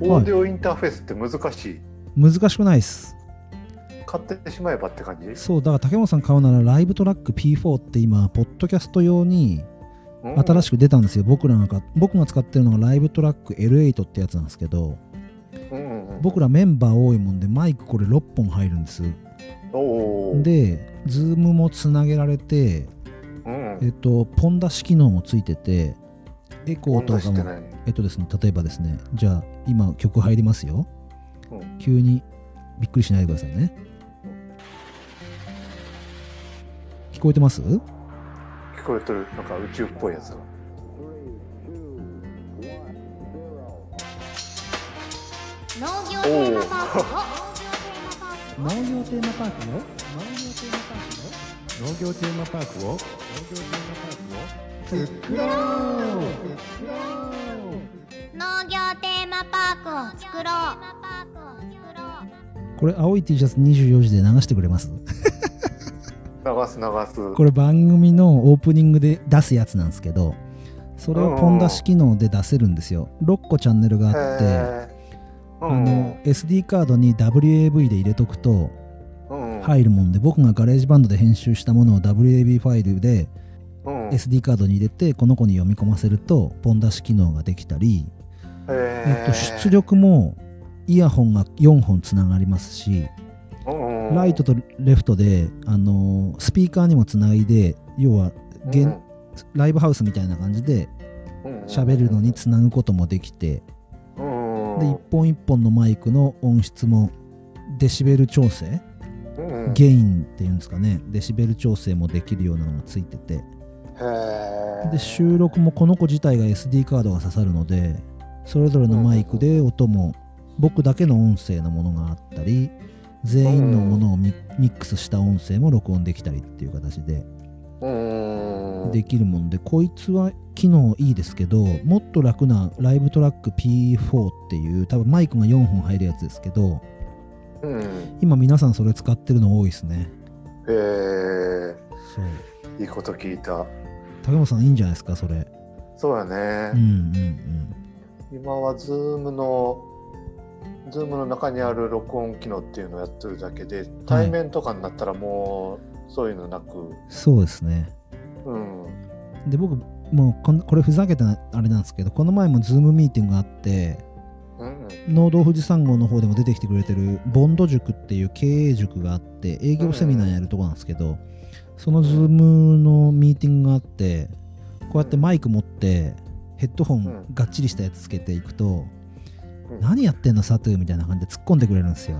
オーディオインターフェースって難しい、難しくないです。買ってしまえばって感じ？そうだから竹本さん買うならライブトラック P4 って今ポッドキャスト用に新しく、く出たんですよ、僕らが買僕が使ってるのがライブトラック L8 ってやつなんですけどうんうんうん、僕らメンバー多いもんでマイクこれ6本入るんです。でズームもつなげられてうん、えっとポン出し機能もついててエコーとかもえっとですね例えばですねじゃあ今曲入りますよ。うん。急にびっくりしないでくださいね。聞こえてます？聞こえてる。なんか宇宙っぽいやつが農業テーマパークを。農業テーマパークよ。農業テーマパークを。農業テーマパークを作ろう。これ青い T シャツ24時で流してくれます？流す流す。これ番組のオープニングで出すやつなんですけどそれをポン出し機能で出せるんですよ。6個チャンネルがあってあの SD カードに WAV で入れとくと入るもんで僕がガレージバンドで編集したものを WAV ファイルでうん SD カードに入れてこの子に読み込ませるとポン出し機能ができたり、へえっと、出力もイヤホンが4本つながりますしうんうんライトとレフトで、あのースピーカーにもつないで要は現ライブハウスみたいな感じで喋るのにつなぐこともできてうん。で一本一本のマイクの音質もデシベル調整うんうん。ゲインっていうんですかねデシベル調整もできるようなのがついててで収録もこの子自体が SD カードが刺さるのでそれぞれのマイクで音も僕だけの音声のものがあったり全員のものをミミックスした音声も録音できたりっていう形でうん。できるもんでこいつは機能いいですけどもっと楽なライブトラック P4 っていう多分マイクが4本入るやつですけどうん。今皆さんそれ使ってるの多いですね。へえいいこと聞いた竹本さんいいんじゃないですかそれ。そうやうんね、うん。今はズームのズームの中にある録音機能っていうのをやってるだけで対面とかになったらもうそういうのなく、うんそうですね。うん。で僕もうこれふざけたあれなんですけどこの前もズームミーティングがあってうん農道富士山号の方でも出てきてくれてるボンド塾っていう経営塾があって営業セミナーやるとこなんですけどそのズームのミーティングがあってこうやってマイク持ってヘッドホンがっちりしたやつつけていくとうん。何やってんのサトゥーみたいな感じで突っ込んでくれるんですよ。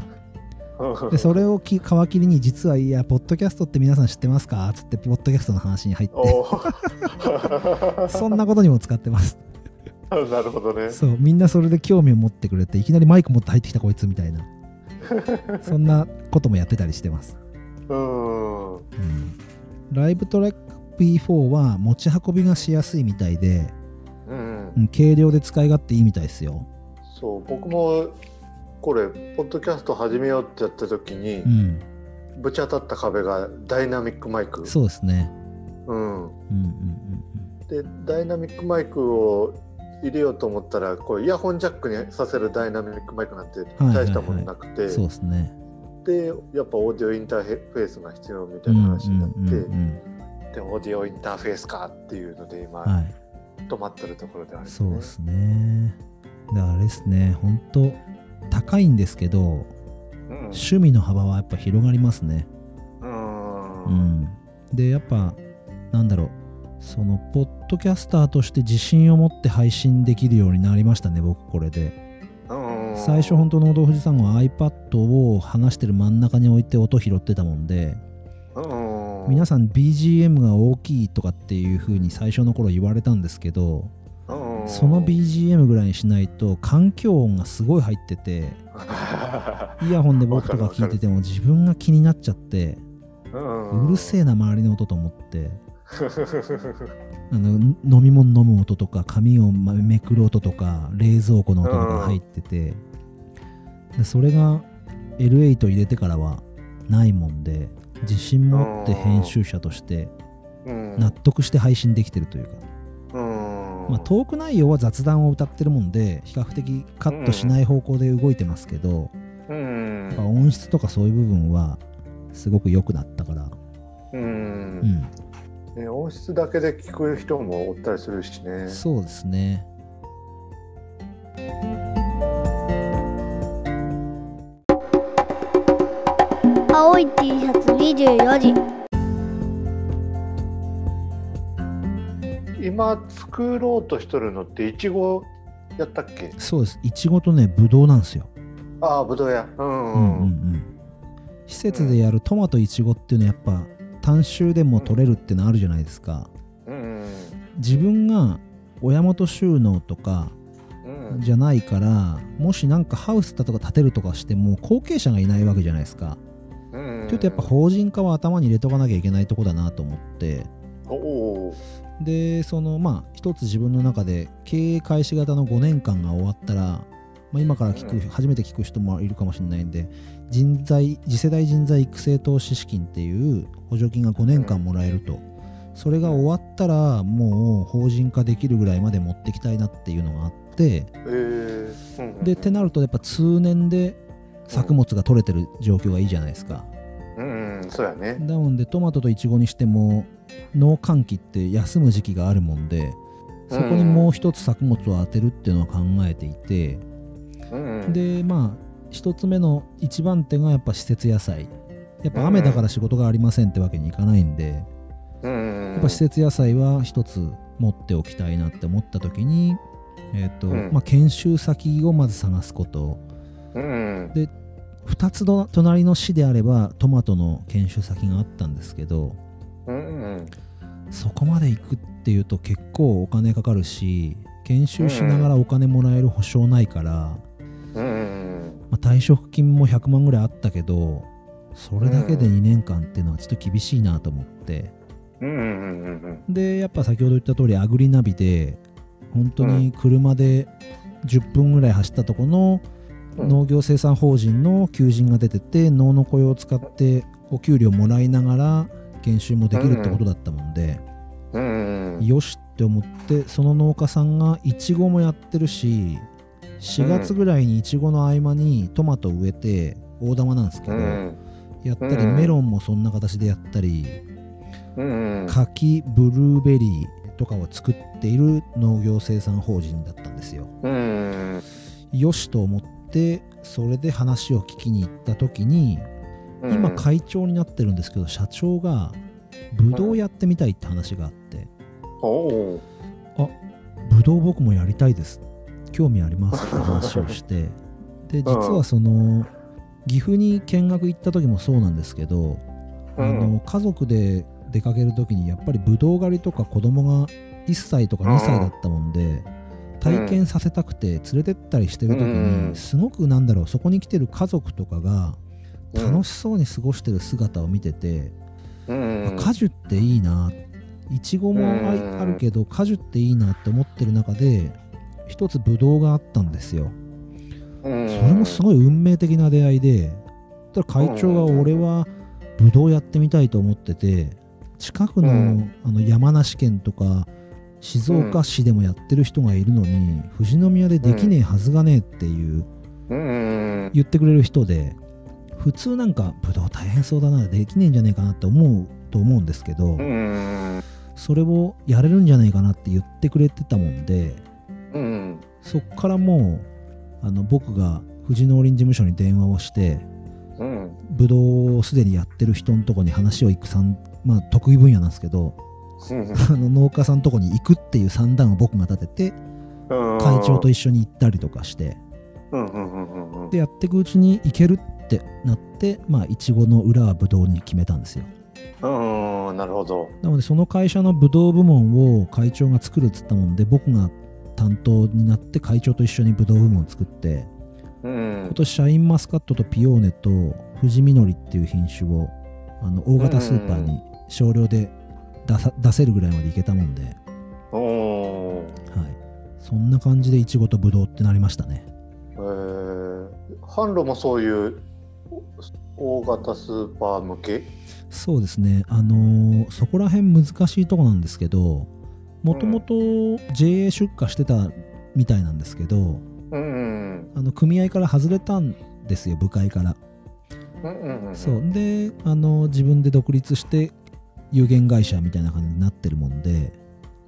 でそれをき皮切りに実はいやポッドキャストって皆さん知ってますか？つってポッドキャストの話に入って。そんなことにも使ってます。なるほどね。そうみんなそれで興味を持ってくれていきなりマイク持って入ってきたこいつみたいな。そんなこともやってたりしてます、うん。うん、ライブトラック P4 は持ち運びがしやすいみたいで、うんうん、軽量で使い勝手いいみたいですよ。そう僕もこれポッドキャスト始めようってやった時にう、ん。ぶち当たった壁がダイナミックマイク。そうですね。うん、うんうんでダイナミックマイクを入れようと思ったらこうイヤホンジャックにさせるダイナミックマイクなんてはい大したものなくて、うんそうですねでやっぱオーディオインターフェースが必要みたうんいな話になって、でオーディオインターフェースかっていうので今、はい。止まってるところである、ね、そうですね。だからあれですね。本当高いんですけどうん。趣味の幅はやっぱ広がりますね。うん。うん、でやっぱなんだろう。そのポッドキャスターとして自信を持って配信できるようになりましたね僕これで。うん最初本当農道富士山は iPad を離してる真ん中に置いて音拾ってたもんでうん。皆さん BGM が大きいとかっていう風に最初の頃言われたんですけどうん。その BGM ぐらいにしないと環境音がすごい入ってて イヤホンで僕とか聞いてても自分が気になっちゃってうん。うるせえな周りの音と思って あの飲み物飲む音とか紙をまめくる音とか冷蔵庫の音とか入っててでそれが L8 入れてからはないもんで自信持って編集者としてうん。納得して配信できてるというか、うん。まあ、トーク内容は雑談を歌ってるもんで比較的カットしない方向で動いてますけど、うん。音質とかそういう部分はすごく良くなったから、ううんん、ね、音質だけで聞く人もおったりするしね。そうですね。青い T シャツ24時今作ろうとしとるのっていちごやったっけ？そうです。いちごとねぶどうなんですよ、ああぶどうやうんうんん。ううんうん。施設でやるトマトいちごっていうのはやっぱ単収でも取れるってのあるじゃないですか。うん自分が親元収納とかうんじゃないからもしなんかハウスだとか建てるとかしても後継者がいないわけじゃないですか。うんちょっとやっぱ法人化は頭に入れとかなきゃいけないとこだなと思って。でそのまあ一つ自分の中で経営開始型の5年間が終わったら、まあ、今から聞く、うん初めて聞く人もいるかもしれないんで人材次世代人材育成投資資金っていう補助金が5年間もらえると、それが終わったらもう法人化できるぐらいまで持ってきたいなっていうのがあってでってなるとやっぱ通年で作物が取れてる状況がいいじゃないですか。うんうんそうやね。なのでトマトとイチゴにしても農閑期って休む時期があるもんでそこにもう一つ作物を当てるっていうのは考えていて、うんうんでまあ一つ目の一番手がやっぱ施設野菜。やっぱ雨だから仕事がありませんってわけにいかないんで、うんうんやっぱ施設野菜は一つ持っておきたいなって思った時にえっ、と、うん。まあ研修先をまず探すこと。うんで2つの隣の市であればトマトの研修先があったんですけどうんうんそこまで行くっていうと結構お金かかるし研修しながらお金もらえる保証ないから、うん。うんまあ、退職金も100万ぐらいあったけどそれだけで2年間っていうのはちょっと厳しいなと思って。うんうんうんうんでやっぱ先ほど言った通りアグリナビで本当に車で10分ぐらい走ったとこのうん。農業生産法人の求人が出てて農の雇用を使ってお給料もらいながら研修もできるってことだったもんで、うんうん。よしって思ってその農家さんがイチゴもやってるし4月ぐらいにイチゴの合間にトマトを植えて大玉なんですけど、うん。やったりうん。メロンもそんな形でやったり柿ブルーベリーとかを作っている農業生産法人だったんですよ。うん。よしと思ってそれで話を聞きに行った時にうん。今会長になってるんですけど社長がブドウやってみたいって話があって。おおブドウ僕もやりたいです興味ありますって話をして で実はその岐阜に見学行った時もそうなんですけど、あの家族で出かける時にやっぱりブドウ狩りとか子供が1歳とか2歳だったもんで、体験させたくて連れてったりしてる時うんにすごくなんだろうそこに来てる家族とかが楽しそうに過ごしてる姿を見てて、うんあ果樹っていいないちごもあるけど果樹っていいなって思ってる中で一つブドウがあったんですよ。そそれもすごい運命的な出会いでたら会長が俺はブドウやってみたいと思ってて近くの,、うん。あの山梨県とか静岡市でもやってる人がいるのに、富士宮でできねえはずがねえっていううん。言ってくれる人で普通なんかブドウ大変そうだなできねえんじゃねえかなって思うと思うんですけど、うん。それをやれるんじゃないかなって言ってくれてたもんでうんそっからもうあの僕が富士農林事務所に電話をしてうんブドウをすでにやってる人のとこに話を行くさんまあ得意分野なんですけどあの農家さんのとこに行くっていう算段を僕が立てて会長と一緒に行ったりとかしてでやっていくうちに行けるってなってまあいちごの裏はブドウに決めたんですよ。うんなるほど。なのでその会社のブドウ部門を会長が作るっつったもんで僕が担当になって会長と一緒にブドウ部門を作ってうん。今年シャインマスカットとピオーネと富士みのりっていう品種をあの大型スーパーに少量で出さ出せるぐらいまでいけたもんで、はい、そんな感じでいちごとぶどうってなりましたね。えー。販路もそういう大型スーパー向け？そうですね。あのーそこら辺難しいとこなんですけどもともと JA 出荷してたみたいなんですけどあの組合から外れたんですよ部会から、そう。であの自分で独立して有限会社みたいな感じになってるもんで、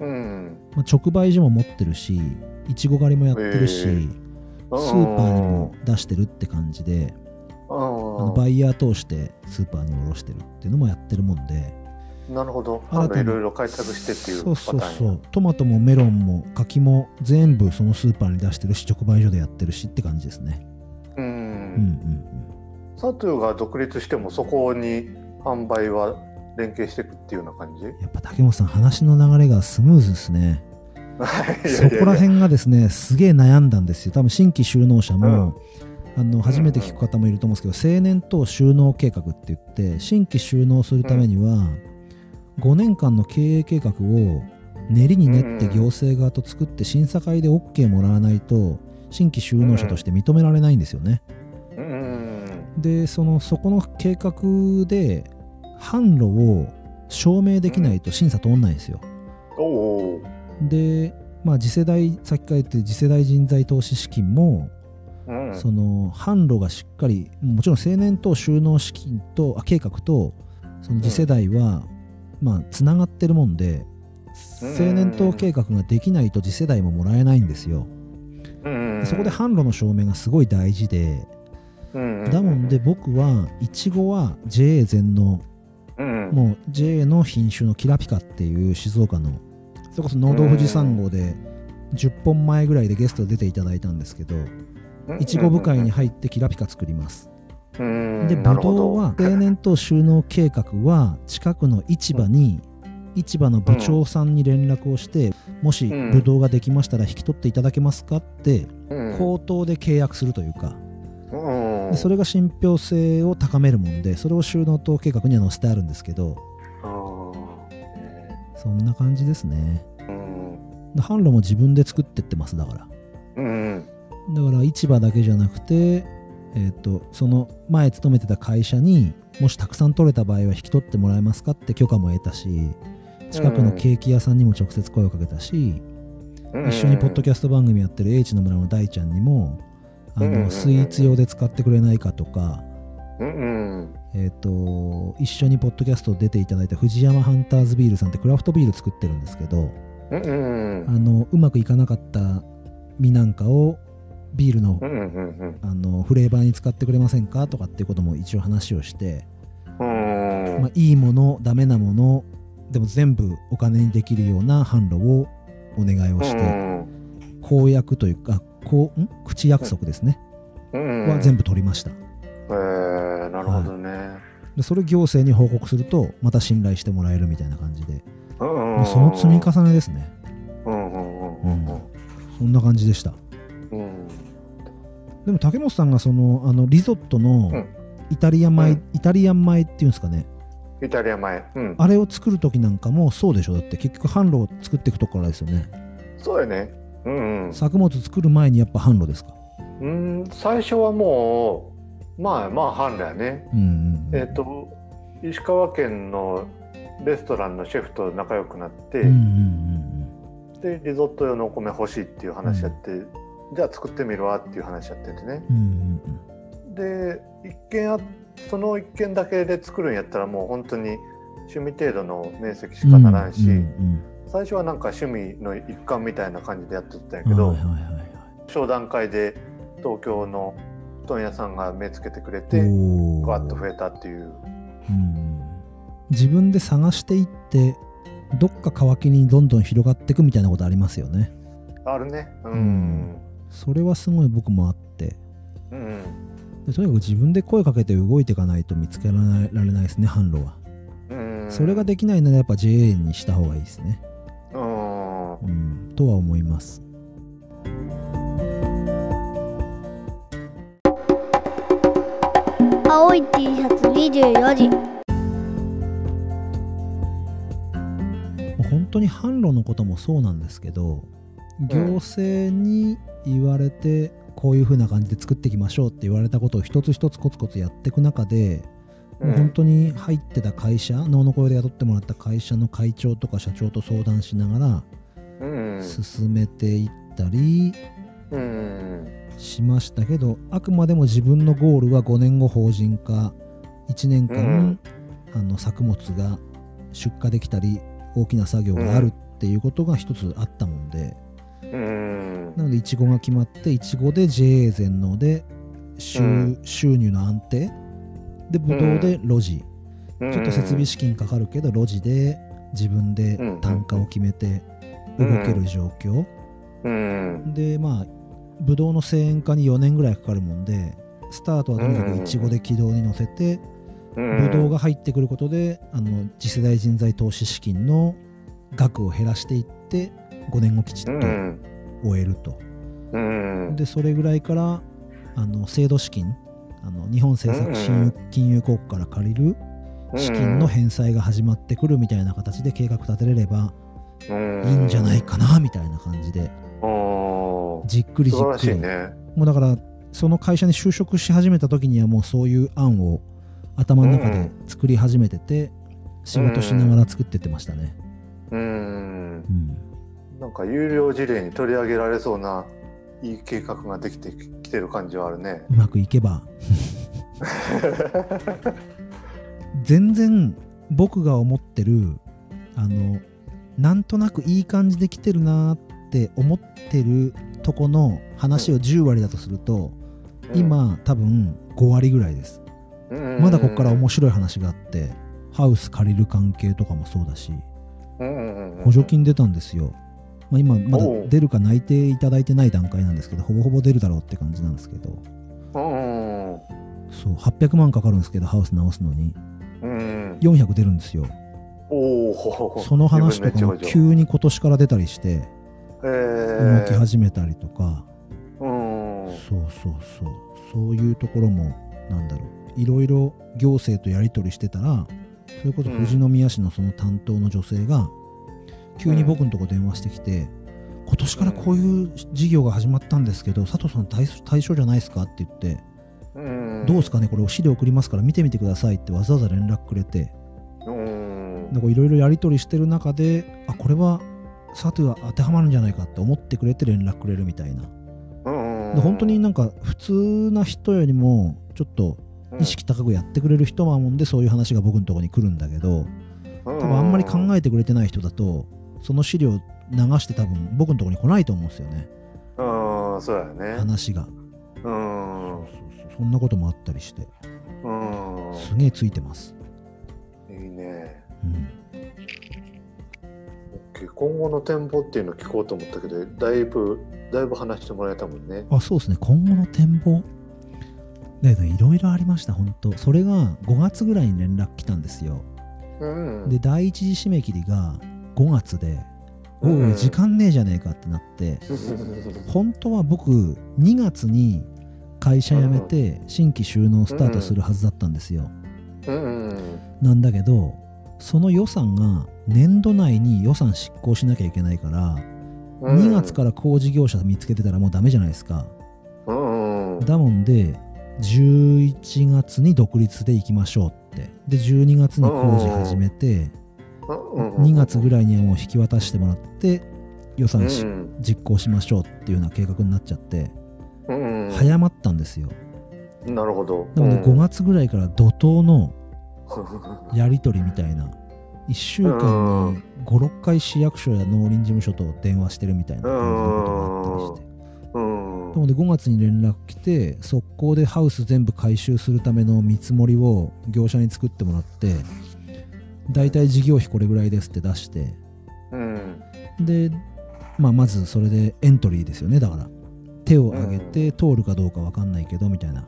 うんまあ、直売所も持ってるしいちご狩りもやってるし、スーパーにも出してるって感じで、あのバイヤー通してスーパーに卸してるっていうのもやってるもんでなるほど。新たにいろいろ開拓してっていうそうパターンそうそうトマトもメロンも柿も全部そのスーパーに出してるし直売所でやってるしって感じですね。ううんうんん。サトゥが独立してもそこに販売は連携していくっていうような感じ？やっぱ竹本さん話の流れがスムーズですね。は いそこら辺がですねすげえ悩んだんですよ。多分新規就農者も、あの初めて聞く方もいると思うんですけど、青年等就農計画って言って新規就農するためには、5年間の経営計画を練りに練って行政側と作って審査会で OK もらわないと新規就農者として認められないんですよね。でそのそこの計画で販路を証明できないと審査通んないんですよ。でまあ次世代さっきから言ってる次世代人材投資資金もその販路がしっかりもちろん青年と収納資金とあ計画とその次世代は、まあつながってるもんでうん青年等計画ができないと次世代ももらえないんですよ、そこで販路の証明がすごい大事で、だもんで僕はいちごは JA 全農うん、もう JA の品種のキラピカっていう静岡のそれこそ農道富士山号で10本前ぐらいでゲストで出ていただいたんですけどいちご部会に入ってキラピカ作ります。うんで、ぶなるほど。うは青年等収納計画は近くの市場に、市場の部長さんに連絡をして、もしうん。ぶどうができましたら引き取っていただけますかって、うん。口頭で契約するというか、うん。でそれが信憑性を高めるもんで、それを収納等計画には載せてあるんですけど、そんな感じですね。販路も自分で作ってってます、だから。うん。だから市場だけじゃなくて、えー、とその前勤めてた会社にもしたくさん取れた場合は引き取ってもらえますかって許可も得たし近くのケーキ屋さんにも直接声をかけたし、うん。一緒にポッドキャスト番組やってる H の村の大ちゃんにもあうんのスイーツ用で使ってくれないかとか、うんうん。えー、と一緒にポッドキャスト出ていただいた藤山ハンターズビールさんってクラフトビール作ってるんですけどあのうまくいかなかった実なんかをビールのあのフレーバーに使ってくれませんかとかっていうことも一応話をして、うん。まあ、いいものダメなものでも全部お金にできるような販路をお願いをして、公約というかこうん？口約束ですね、うん。は全部取りました。えー、なるほどね、でそれ行政に報告するとまた信頼してもらえるみたいな感じで、うんもうその積み重ねですね。うんうんうんうんそんな感じでした。うんでも竹本さんがそのあのリゾットのうん。イタリア米、うん。イタリアン米っていうんですかね。イタリア米。うん。あれを作る時なんかもそうでしょ。だって結局販路を作っていくとこからですよね。そうやね。うんうん。作物作る前にやっぱ販路ですか。うん最初はもうまあまあ販路やね。うんうんうん。えっ、と石川県のレストランのシェフと仲良くなって、うんうんうん。でリゾット用のお米欲しいっていう話やって、じゃあ作ってみるわっていう話やっててね。うんうんうん。で一軒あその一軒だけで作るんやったらもう本当に趣味程度の面積しかならんし、うん最初はなんか趣味の一環みたいな感じでやってたんやうんけど、商談会で東京の問屋さんが目つけてくれておー。ガッと増えたっていう。うん自分で探していってどっか皮切りにどんどん広がっていくみたいなことありますよね。あるね。うん、うんそれはすごい僕もあって。うんでとにかく自分で声かけて動いていかないと見つけられないですね販路は、うん、それができないならやっぱ JA にした方がいいですね。うんうんとは思います。青い T シャツ24時。もう本当に販路のこともそうなんですけど行政に言われてこういう風な感じで作っていきましょうって言われたことを一つ一つコツコツやっていく中で、もう本当に入ってた会社能の声で雇ってもらった会社の会長とか社長と相談しながら進めていったりうん。しましたけどあくまでも自分のゴールは5年後法人化1年間、うん。あの作物が出荷できたり大きな作業があるっていうことが一つあったもんで、うんなのでいちごが決まっていちごで JA 全農で収,、入の安定。でぶどうで路地、ちちょっと設備資金かかるけど路地で自分で単価を決めて動ける状況、うん。でまあブドウの製塩化に4年ぐらいかかるもんでスタートはとにかくいちごで軌道に乗せて、ブドウが入ってくることであの次世代人材投資資金の額を減らしていって5年後きちっと終えると、うん。でそれぐらいからあの制度資金あの日本政策金融金融公庫から借りる資金の返済が始まってくるみたいな形で計画立てれればいいんじゃないかなみたいな感じで。じっくりじっくり。ね。もうだからその会社に就職し始めた時にはもうそういう案を頭の中で作り始めてて仕事しながら作ってってましたね。うん。うんなんか有料事例に取り上げられそうないい計画ができてきてる感じはあるね。うまくいけば。全然僕が思ってるあのなんとなくいい感じで来てるなって思ってるとこの話を10割だとすると、今多分5割ぐらいです、まだここから面白い話があってハウス借りる関係とかもそうだし補助金出たんですよ、まあ、今まだ出るか内定いただいてない段階なんですけどほぼほぼ出るだろうって感じなんですけど。うんそう800万かかるんですけどハウス直すのに。うん。400出るんですよ。その話とかも急に今年から出たりしてえ動き始めたりとか、うん。そうそうそう。そういうところもなんだろう。いろいろ行政とやり取りしてたらそれこそ富士宮市のその担当の女性が急に僕のとこ電話してきて、今年からこういう事業が始まったんですけど佐藤さん対対象じゃないですかって言って、うん。どうですかねこれお資料送りますから見てみてくださいってわざわざ連絡くれてうん。なんかいろいろやり取りしてる中であこれは佐藤は当てはまるんじゃないかって思ってくれて連絡くれるみたいな。うん。で本当になんか普通な人よりもちょっと意識高くやってくれる人はもんでそういう話が僕のところに来るんだけど多多分あんまり考えてくれてない人だとその資料流して多分僕のところに来ないと思うんですよね。うんそうやね。話が。うん。そんなこともあったりして。うん。すげえついてます、いいね。うん、今後の展望っていうのを聞こうと思ったけどだいぶだいぶ話してもらえたもんね。あそうですね。今後の展望。いろいろありました本当。それが5月ぐらいに連絡来たんですよ。うん。で第一次締め切りが5月でおうんい時間ねえじゃねえかってなって本当は僕2月に会社辞めて新規収納スタートするはずだったんですよ、うんなんだけどその予算が年度内に予算執行しなきゃいけないから、2月から工事業者見つけてたらもうダメじゃないですか。うんだもんで11月に独立で行きましょうって。で12月に工事始めて2月ぐらいにはもう引き渡してもらって予算しうん実行しましょうっていうような計画になっちゃってうん早まったんですよ。なるほど。なのでうん。5月ぐらいから怒涛の やり取りみたいな。1週間に56回市役所や農林事務所と電話してるみたいな感じのことがあったりして。うんなので5月に連絡来て速攻でハウス全部回収するための見積もりを業者に作ってもらって大体事業費これぐらいですって出して。うん。で、まあ、まずそれでエントリーですよね。だから。手を挙げて通るかどうか分かんないけどみたいな。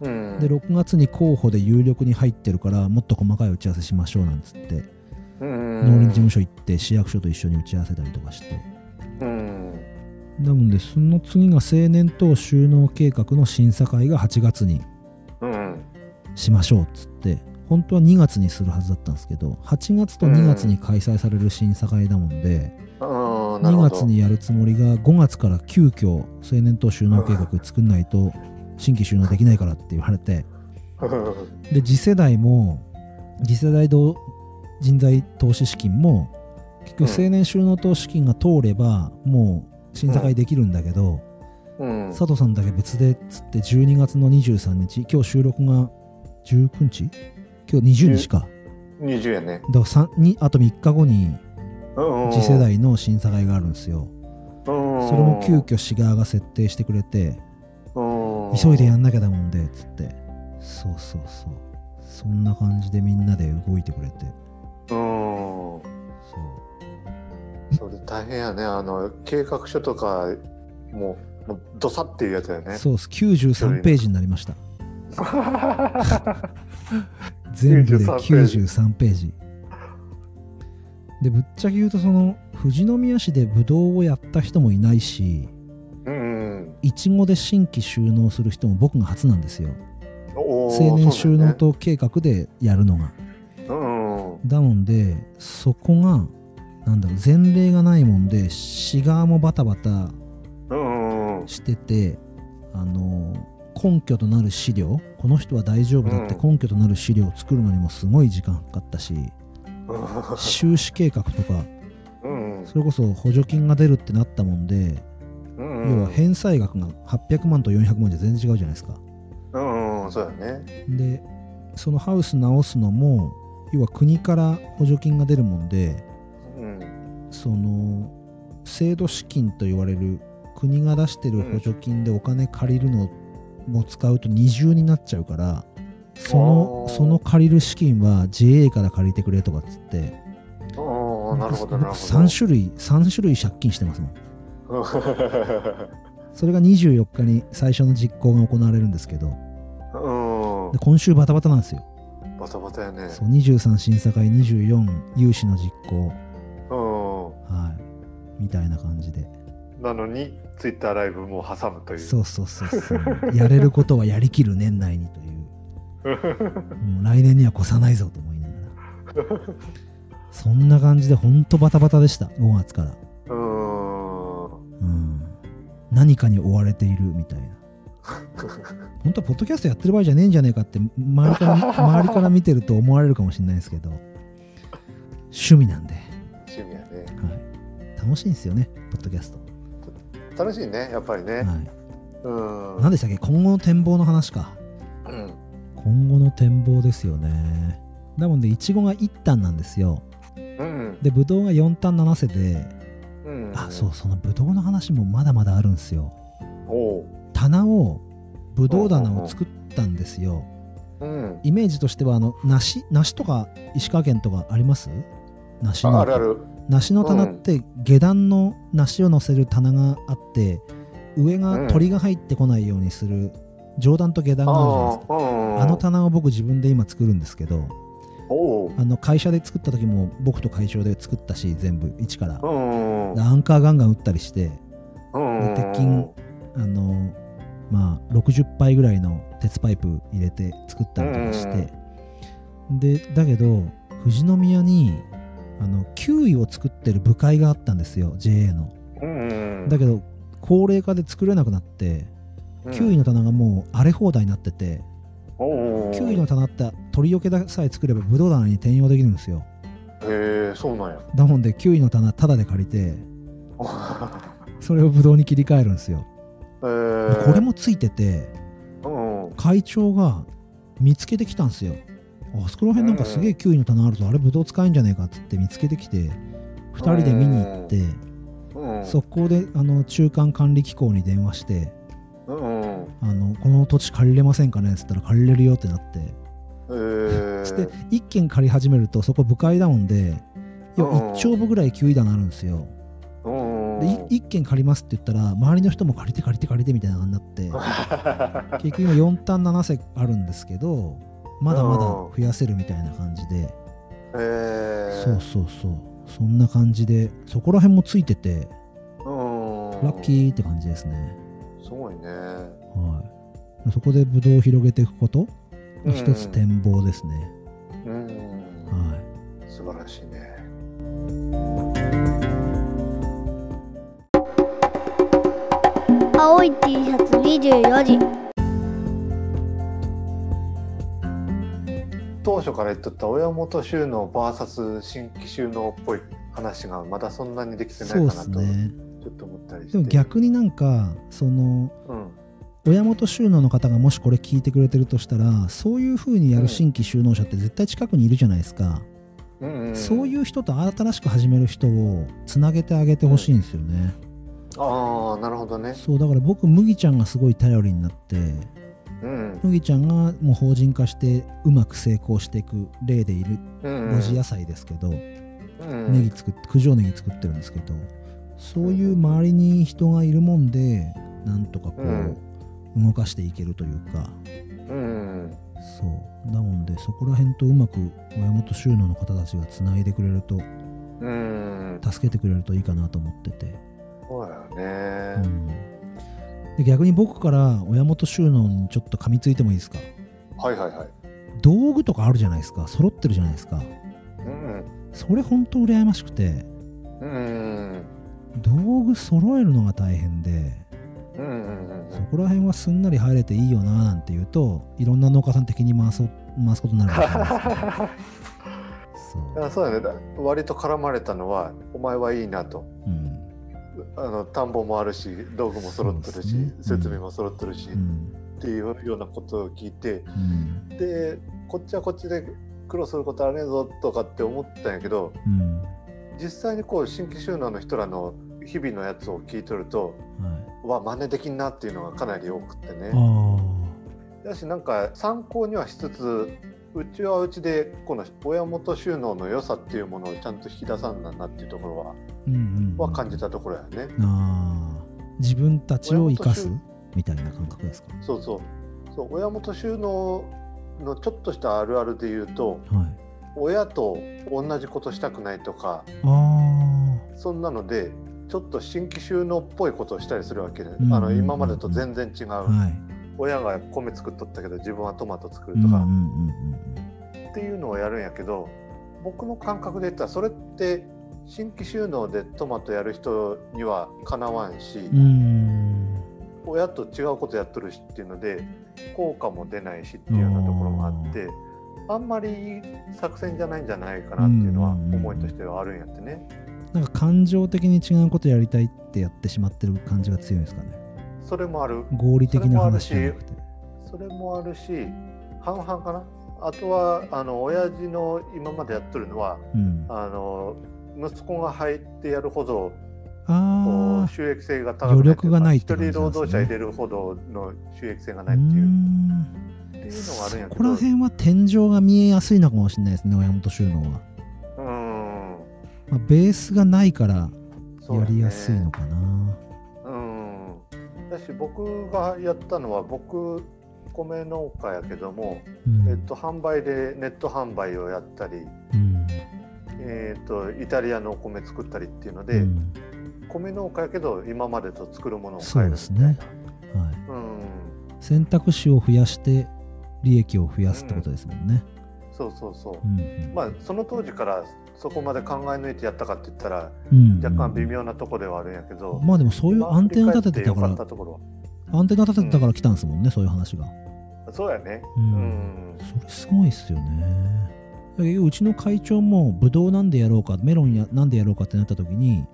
うん。で6月に候補で有力に入ってるからもっと細かい打ち合わせしましょうなんつって。うん。農林事務所行って市役所と一緒に打ち合わせたりとかして。うん。なのでその次が青年等収納計画の審査会が8月にうんしましょうっつって本当は2月にするはずだったんですけど8月と2月に開催される審査会だもんで、2あーなるほど。月にやるつもりが5月から急遽青年等収納計画作んないと新規収納できないからって言われて で次世代も次世代同人材投資資金も結局青年収納等資金が通ればもう審査会できるんだけど、うん。佐藤さんだけ別でっつって12月の23日今日収録が19日？今日20日か20やね。だからあと3日後にうんうん。次世代の審査会があるんですようん。それも急遽市側が設定してくれてうん。急いでやんなきゃだもんでっつってそうそうそうそんな感じでみんなで動いてくれてうん。そうそれ大変やね。あの、計画書とか、もう、もうどさっていうやつだよね。そうです93ページになりました 全部で93ページでぶっちゃけ言うとその富士宮市でブドウをやった人もいないし。いちごで新規収納する人も僕が初なんですよ青年収納。と計画でやるのが。だもんでそこがなんだろう前例がないもんで市側もバタバタ。しててあの根拠となる資料この人は大丈夫だって根拠となる資料を作るのにもすごい時間かかったし、収支計画とかうんそれこそ補助金が出るってなったもんで、うん。要は返済額が800万と400万じゃ全然違うじゃないですかうんうん。そうだね。でそのハウス直すのも要は国から補助金が出るもんでうん。その制度資金と言われる国が出してる補助金でお金借りるのも使うと二重になっちゃうからそのその借りる資金は JA から借りてくれとかっつってああ、なるほど、なるほど。3種類3種類借金してますもん それが24日に最初の実行が行われるんですけどうんで。今週バタバタなんですよバタバタやね。そう23審査会24融資の実行うはいみたいな感じでん。なのに、ツイッターライブも挟むという。そうそうそうそう。やれることはやりきる年内にという。もう来年には越さないぞと思いながら。そんな感じでほんとバタバタでした。5月から。うん。うん。何かに追われているみたいな。本当はポッドキャストやってる場合じゃねえんじゃねえかって周りから周りから見てると思われるかもしれないですけど。趣味なんで、趣味やね。はい、楽しいんですよねポッドキャスト、楽しいね、やっぱりね。はい、うん。何でしたっけ？今後の展望の話かうん。今後の展望ですよねなのでいちごが1単なんですようん。でぶどうが4単7世でうん。あそうそのぶどうの話もまだまだあるんですよ。棚をぶどう棚を作ったんですようん。イメージとしてはあの梨？梨とか石川県とかあります？梨のああるある。梨の棚って下段の梨を乗せる棚があって上が鳥が入ってこないようにする上段と下段があるじゃないですか。あの棚を僕自分で今作るんですけど。あの会社で作った時も僕と会長で作ったし全部一から。アンカーガンガン打ったりしてうん。鉄筋あのまあ60杯ぐらいの鉄パイプ入れて作ったりとかして。でだけど富士宮にあのキウイを作ってる部会があったんですよ JA のうん。だけど高齢化で作れなくなってキウイの棚がもう荒れ放題になってておう。キウイの棚って鳥よけさえ作ればブドウ棚に転用できるんですよへえ、そうなんや。だもんでキウイの棚タダで借りて それをブドウに切り替えるんですよえー、これもついててうん。会長が見つけてきたんですよあそこら辺なんかすげえキウイの棚あるぞあれブドウ使えんじゃねえかっつって見つけてきて2人で見に行ってうん。速攻であの中間管理機構に電話してうん。あのこの土地借りれませんかね？っつったら借りれるよってなってえー、そ して1軒借り始めるとそこ部会だもんで要はうん1丁分ぐらいキウイ棚あるんですようん。で1軒借りますって言ったら周りの人も借りて借りて借りてみたいな感じになって 結局今4単7世あるんですけどまだまだ増やせるみたいな感じで。えー、そうそうそう。そんな感じでそこら辺もついててうん。ラッキーって感じですね。すごいね。はい。そこでブドウを広げていくことうん。一つ展望ですね。うん。はい。素晴らしいね。青い T シャツ24時当初から言っとった親元収納 VS 新規収納っぽい話がまだそんなにできてないそうでかなとすね。ちょっと思ったりして。でも逆になんかそのうん。親元収納の方がもしこれ聞いてくれてるとしたらそういう風にやる新規収納者って絶対近くにいるじゃないですか、うんうん、そういう人と新しく始める人をつなげてあげてほしいんですよね、ああなるほどね。そうだから僕麦ちゃんがすごい頼りになってうん麦ちゃんがもう法人化してうまく成功していく例でいるうん。露地野菜ですけど、うん。ネギ作っ九条ネギ作ってるんですけどそういう周りに人がいるもんでなんとかこう、動かしていけるというか。うん。そう。だもんでそこら辺とうまく親元収納の方たちがつないでくれるとうん。助けてくれるといいかなと思ってて、そうだようねん、で逆に僕から親元収納にちょっと噛みついてもいいですか？はいはいはい。道具とかあるじゃないですか。揃ってるじゃないですか。うんそれほんと羨ましくて。うん道具揃えるのが大変で。うんうんうんそこら辺はすんなり入れていいよななんて言うといろんな農家さん的に回そう回すことになるかもしれないですけど そう、あそうだね。だ割と絡まれたのはお前はいいなと。うんあの田んぼもあるし道具も揃ってるし、ね。設備も揃ってるし、っうん。ていうようなことを聞いてうん。でこっちはこっちで苦労することあれぞとかって思ったんやけどうん。実際にこう新規収納の人らの日々のやつを聞いとるとはい、わ真似できんなっていうのがかなり多くてね。あだしなんか参考にはしつつうちはうちでこの親元収納の良さっていうものをちゃんと引き出さんなんなっていうところは,、は感じたところやね。あー。自分たちを生かすみたいな感覚ですか？そうそう。そう。親元収納のちょっとしたあるあるで言うとはい。親と同じことしたくないとかあそんなのでちょっと新規収納っぽいことをしたりするわけで、んうんあの今までと全然違う、あはい。親が米作っとったけど自分はトマト作うんうんるとか、うん。っていうのをやるんやけど僕の感覚で言ったらそれって新規収納でトマトやる人にはかなわんし、親と違うことやっとるしっていうので効果も出ないしっていうようなところもあってあんまり作戦じゃないんじゃないかなっていうのは思いとしてはあるんやってね。なんか感情的に違うことやりたいってやってしまってる感じが強いんですかね。それもある。合理的な話じゃなくて。それもあるし半々かな。あとはあの親父の今までやっとるのはうん。あの息子が入ってやるほどこあう収益性が高く余力がないって一ね。人労働者入れるほどの収益性があないっていう。うっていうのがあるんやけど。そこら辺は天井が見えやすいのかもしれないですね親元収納は、うん。まあ、ベースがないからやりやすいのかな。うん。だし僕がやったのは僕米農家やけども、うん。えっと、販売でネット販売をやったり、うんえっと、イタリアのお米作ったりっていうので、うん。米農家やけど今までと作るものをそうですね。はい、うん。選択肢を増やして利益を増やすってことですもんね、そうそうそう、うんうん。まあその当時からそこまで考え抜いてやったかって言ったらうん若干微妙なとこではあるんやけど、まあでもそういうアンテナ立ててたよからアンテナ立ててたから来たんですもんね、そういう話が。はそうやね。ううんん、それすごいっすよねうちの会長もブドウなんでやろうかメロンやなんでやろうかってなった時に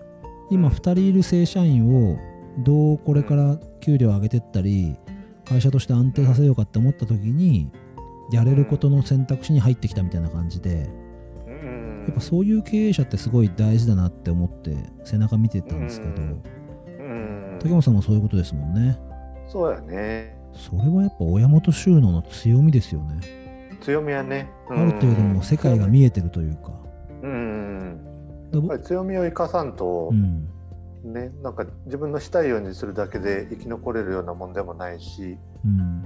今うん2人いる正社員をどうこれから給料上げてったり会社として安定させようかって思った時にやれることの選択肢に入ってきたみたいな感じでうんやっぱそういう経営者ってすごい大事だなって思って背中見てたんですけど竹本さんもそういうことですもんね。そうやね。それはやっぱ親元収納の強みですよね強みはね、ある程度もう世界が見えてるというか。うん。やっぱり強みを生かさんとう、ん。ねなんか自分のしたいようにするだけで生き残れるようなもんでもないしうん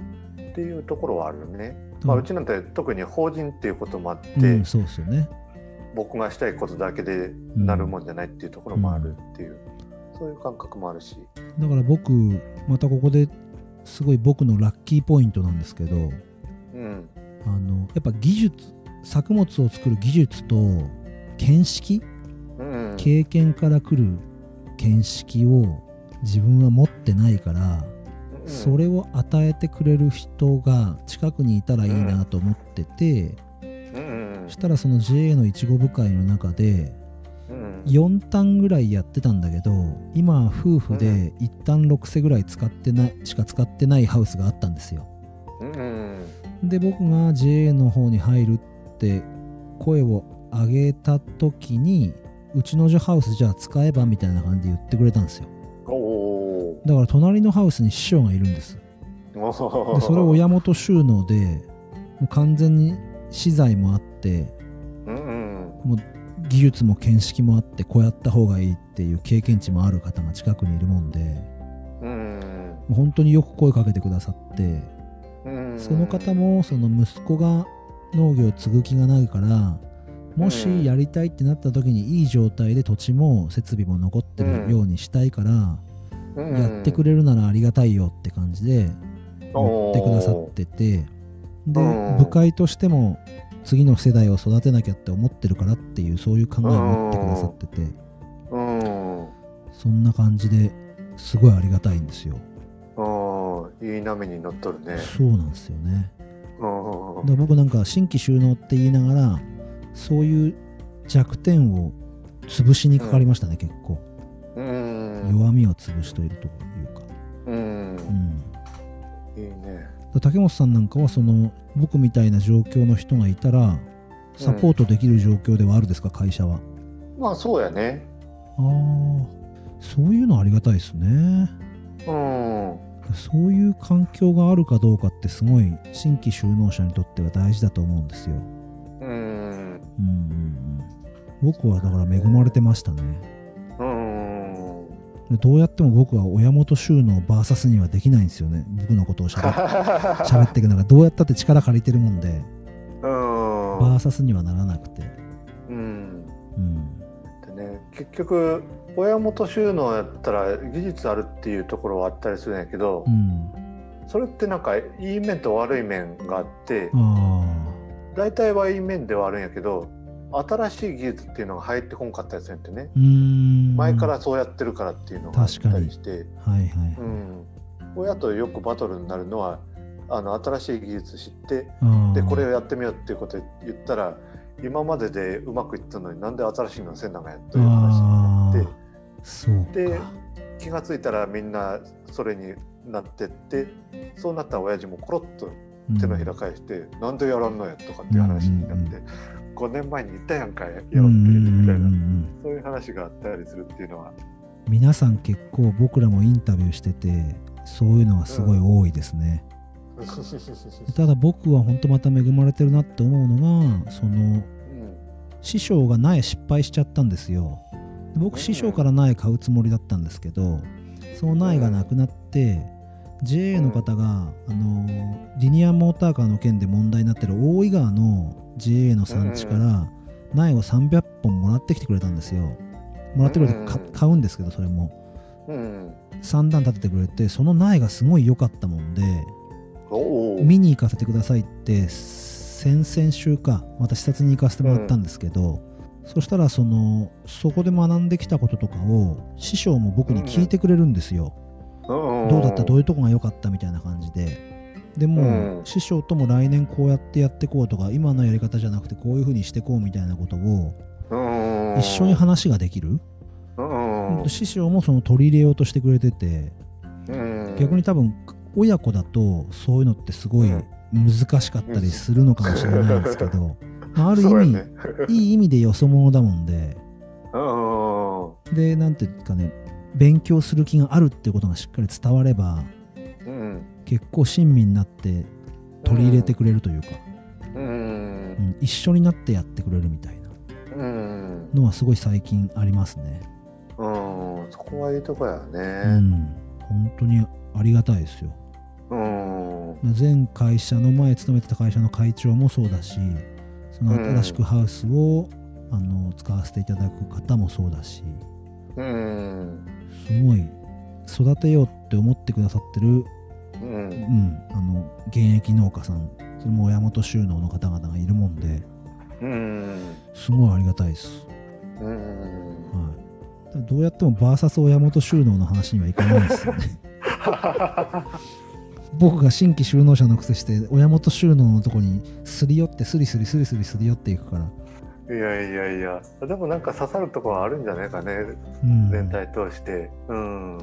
っていうところはあるね、うん。まあ、うちなんて特に法人っていうこともあって、うん、そうですよね。僕がしたいことだけでなるもんじゃないっていうところもあるっていう、そういう感覚もあるし、だから僕またここですごい僕のラッキーポイントなんですけどうんあのやっぱ技術作物を作る技術と見識うん、経験から来る見識を自分は持ってないから、うん。それを与えてくれる人が近くにいたらいいなと思ってて、うん。そしたらその JA のいちご部会の中でうん。4単ぐらいやってたんだけど今夫婦で1単6世ぐらい使ってないしか使ってないハウスがあったんですよ。うんで僕が JA の方に入るって声を上げた時にうちのハウスじゃあ使えばみたいな感じで言ってくれたんですよ。だから隣のハウスに師匠がいるんです。ーでそれ親元収納でもう完全に資材もあってうんうん。もう技術も見識もあってこうやった方がいいっていう経験値もある方が近くにいるもんでうんもう本当によく声かけてくださってうんその方もその息子が農業を継ぐ気がないからもしやりたいってなった時にいい状態で土地も設備も残ってるようにしたいからやってくれるならありがたいよって感じで言ってくださっててでうん。部会としても次の世代を育てなきゃって思ってるからっていうそういう考えを持ってくださってて。うん。そんな感じですごいありがたいんですよ。うんいい波に乗っとるね。そうなんですよね。うんで僕なんか新規収納って言いながらそういう弱点を潰しにかかりましたね、結構。うん弱みを潰しといるというか、うんうん、いいね。竹本さんなんかはその僕みたいな状況の人がいたらサポートできる状況ではあるですか、会社は。まあそうやね。ああそういうのありがたいですね。うんそういう環境があるかどうかってすごい新規就農者にとっては大事だと思うんですよ。うん。うんうんうん。僕はだから恵まれてましたね。うんでどうやっても僕は親元収納 VS にはできないんですよね。僕のことをしゃべ喋っていくのがどうやったって力借りてるもんで。うん VS にはならなくて。うん。うん。でね結局親元収納やったら技術あるっていうところはあったりするんやけど、うん。それってなんかいい面と悪い面があってあ大体はいい面ではあるんやけど新しい技術っていうのが入ってこんかったりするんってね。前からそうやってるからっていうのがあったりして、はいはい、うん、親とよくバトルになるのはあの新しい技術知ってでこれをやってみようっていうこと言ったら今まででうまくいったのになんで新しいのせんなんかやという話で気がついたらみんなそれになってってそうなったら親父もコロッと手のひら返して、なんでやらんのやとかっていう話になって、5年前に言ったやんかやろうってみたいな、そういう話があったりするっていうのは。皆さん結構僕らもインタビューしててそういうのはすごい多いですね、ただ僕は本当また恵まれてるなって思うのがその師匠が苗失敗しちゃったんですよ。で僕師匠から苗買うつもりだったんですけどその苗がなくなって、JA の方が、あのリニアモーターカーの件で問題になってる大井川の JA の産地から苗を300本もらってきてくれたんですよ。もらってくれてか買うんですけどそれも。うん。3段立ててくれてその苗がすごい良かったもんで見に行かせてくださいって先々週かまた視察に行かせてもらったんですけど、そしたらそのそこで学んできたこととかを師匠も僕に聞いてくれるんですよ、どうだった？どういうとこが良かった？みたいな感じで。でも、うん。師匠とも来年こうやってやってこうとか今のやり方じゃなくてこういう風にしてこうみたいなことを一緒に話ができる、師匠もその取り入れようとしてくれてて逆に多分親子だとそういうのってすごい難しかったりするのかもしれないんですけど、まあ、ある意味、ね、いい意味でよそ者だもんで。でなんていうかね勉強する気があるってことがしっかり伝われば、うん、結構親身になって取り入れてくれるというか、うんうん、一緒になってやってくれるみたいな。のはすごい最近ありますね。うん、そこはいいとこやね。うん、本当にありがたいですよ。うん、前会社の前勤めてた会社の会長もそうだしその新しくハウスを、あの使わせていただく方もそうだし、うん、すごい育てようって思ってくださってる、うん。うん、あの現役農家さんそれも親元収納の方々がいるもんで。うん、すごいありがたいです。うん、はい、どうやってもバーサス親元収納の話にはいかないですよね。僕が新規収納者のくせして親元収納のとこにすり寄ってスリスリスリスリすり寄っていくから。いやいやいや。でもなんか刺さるところはあるんじゃないかね。うん、全体通して。うん。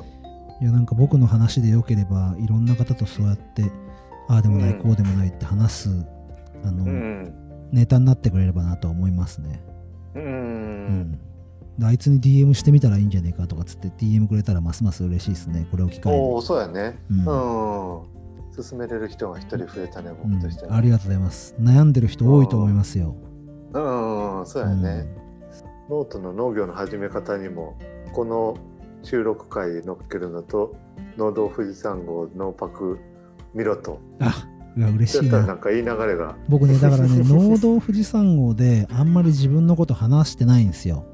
いやなんか僕の話でよければいろんな方とそうやってああでもない、うんこうでもないって話すあの、うん。ネタになってくれればなと思いますね。ううん。ん。であいつに DM してみたらいいんじゃねえかとかつって DM くれたらますます嬉しいですね。これを機会に。おおそうやねうんうん進めれる人が一人増えたねうん僕としてはありがとうございます。悩んでる人多いと思いますよ。うんそうやねノートの農業の始め方にもこの収録回載っけるのと農道富士山号農泊見ろとあうわ嬉しいな。なんかいい流れが僕ね、だからね、農道富士山号であんまり自分のこと話してないんですよ。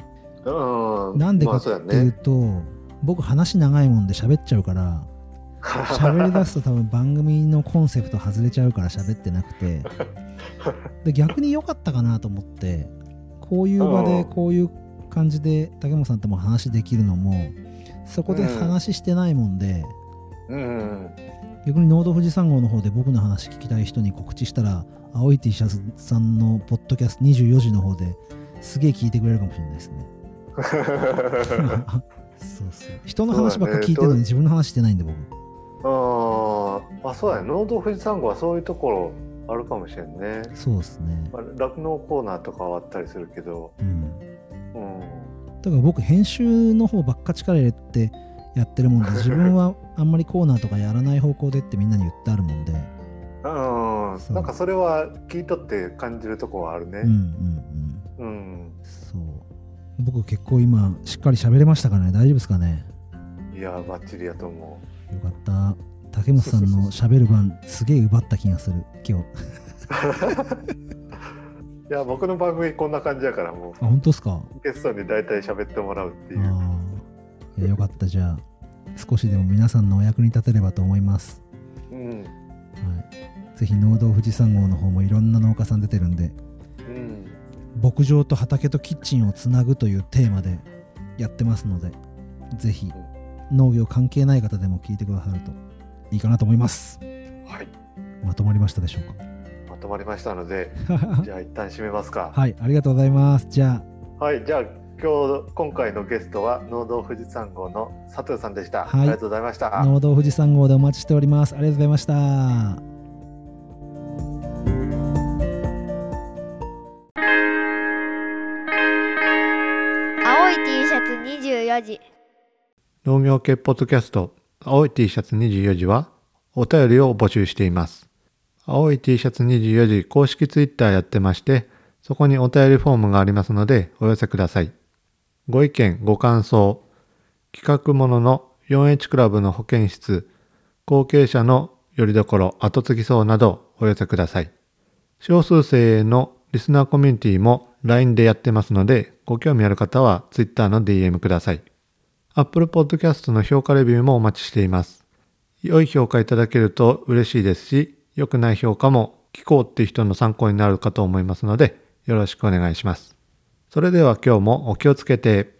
うん。なんでかまあっていうそうやね。と、僕話長いもんで喋っちゃうから、喋り出すと多分番組のコンセプト外れちゃうから喋ってなくてで逆に良かったかなと思ってこういう場でうん。こういう感じで竹本さんとも話できるのもそこで話してないもんで、うん。逆に農道富士山号の方で僕の話聞きたい人に告知したら青い T シャツさんのポッドキャスト24時の方ですげえ聞いてくれるかもしれないですねそうそう人の話ばっか聞いてるのに自分の話してないんで僕。あー。あそうや農道富士山号はそういうところあるかもしれんね。そうですね。まあ酪農コーナーとかはあったりするけど。うん。うん。だから僕編集の方ばっか力入れてやってるもんで 自分はあんまりコーナーとかやらない方向でってみんなに言ってあるもんで。うんなんかそれは聞いとって感じるとこはあるね。うんうんうん。うん、そう僕結構今しっかり喋れましたからね？大丈夫ですかね？いやバッチリやと思よかった。竹本さんの喋る番すげえ奪った気がする。今日。う いや僕の番組こんな感じやからもあ本当ですか？うゲストに大体喋ってもらうっていう。ああいやよかった。じゃあ少しでも皆さんのお役に立てればと思います。うん。はい。ぜひ農道富士山号の方もいろんな農家さん出てるんでうん牧場と畑とキッチンをつなぐというテーマでやってますのでぜひ農業関係ない方でも聞いてくださるといいかなと思います。はい。まとまりましたでしょうまとまりましたのでか じゃあ一旦締めますか。はいありがとうございます。じゃはい、じゃあ今日今回のゲストは農道富士山号の佐藤さんでした、はい。ありがとうございました。あ農道富士山号でお待ちしております。ありがとうございました農業系ポッドキャスト青い T シャツ24時はお便りを募集しています。青い T シャツ24時公式ツイッターやってましてそこにお便りフォームがありますのでお寄せください。ご意見ご感想企画ものの 4H クラブの保健室後継者のよりどころ後継ぎそうなどお寄せください。少数生へのリスナーコミュニティも LINE でやってますのでご興味ある方は Twitter の DM ください。Apple Podcast の評価レビューもお待ちしています。良い評価いただけると嬉しいですし、良くない評価も聞こうって人の参考になるかと思いますので、よろしくお願いします。それでは今日もお気をつけて。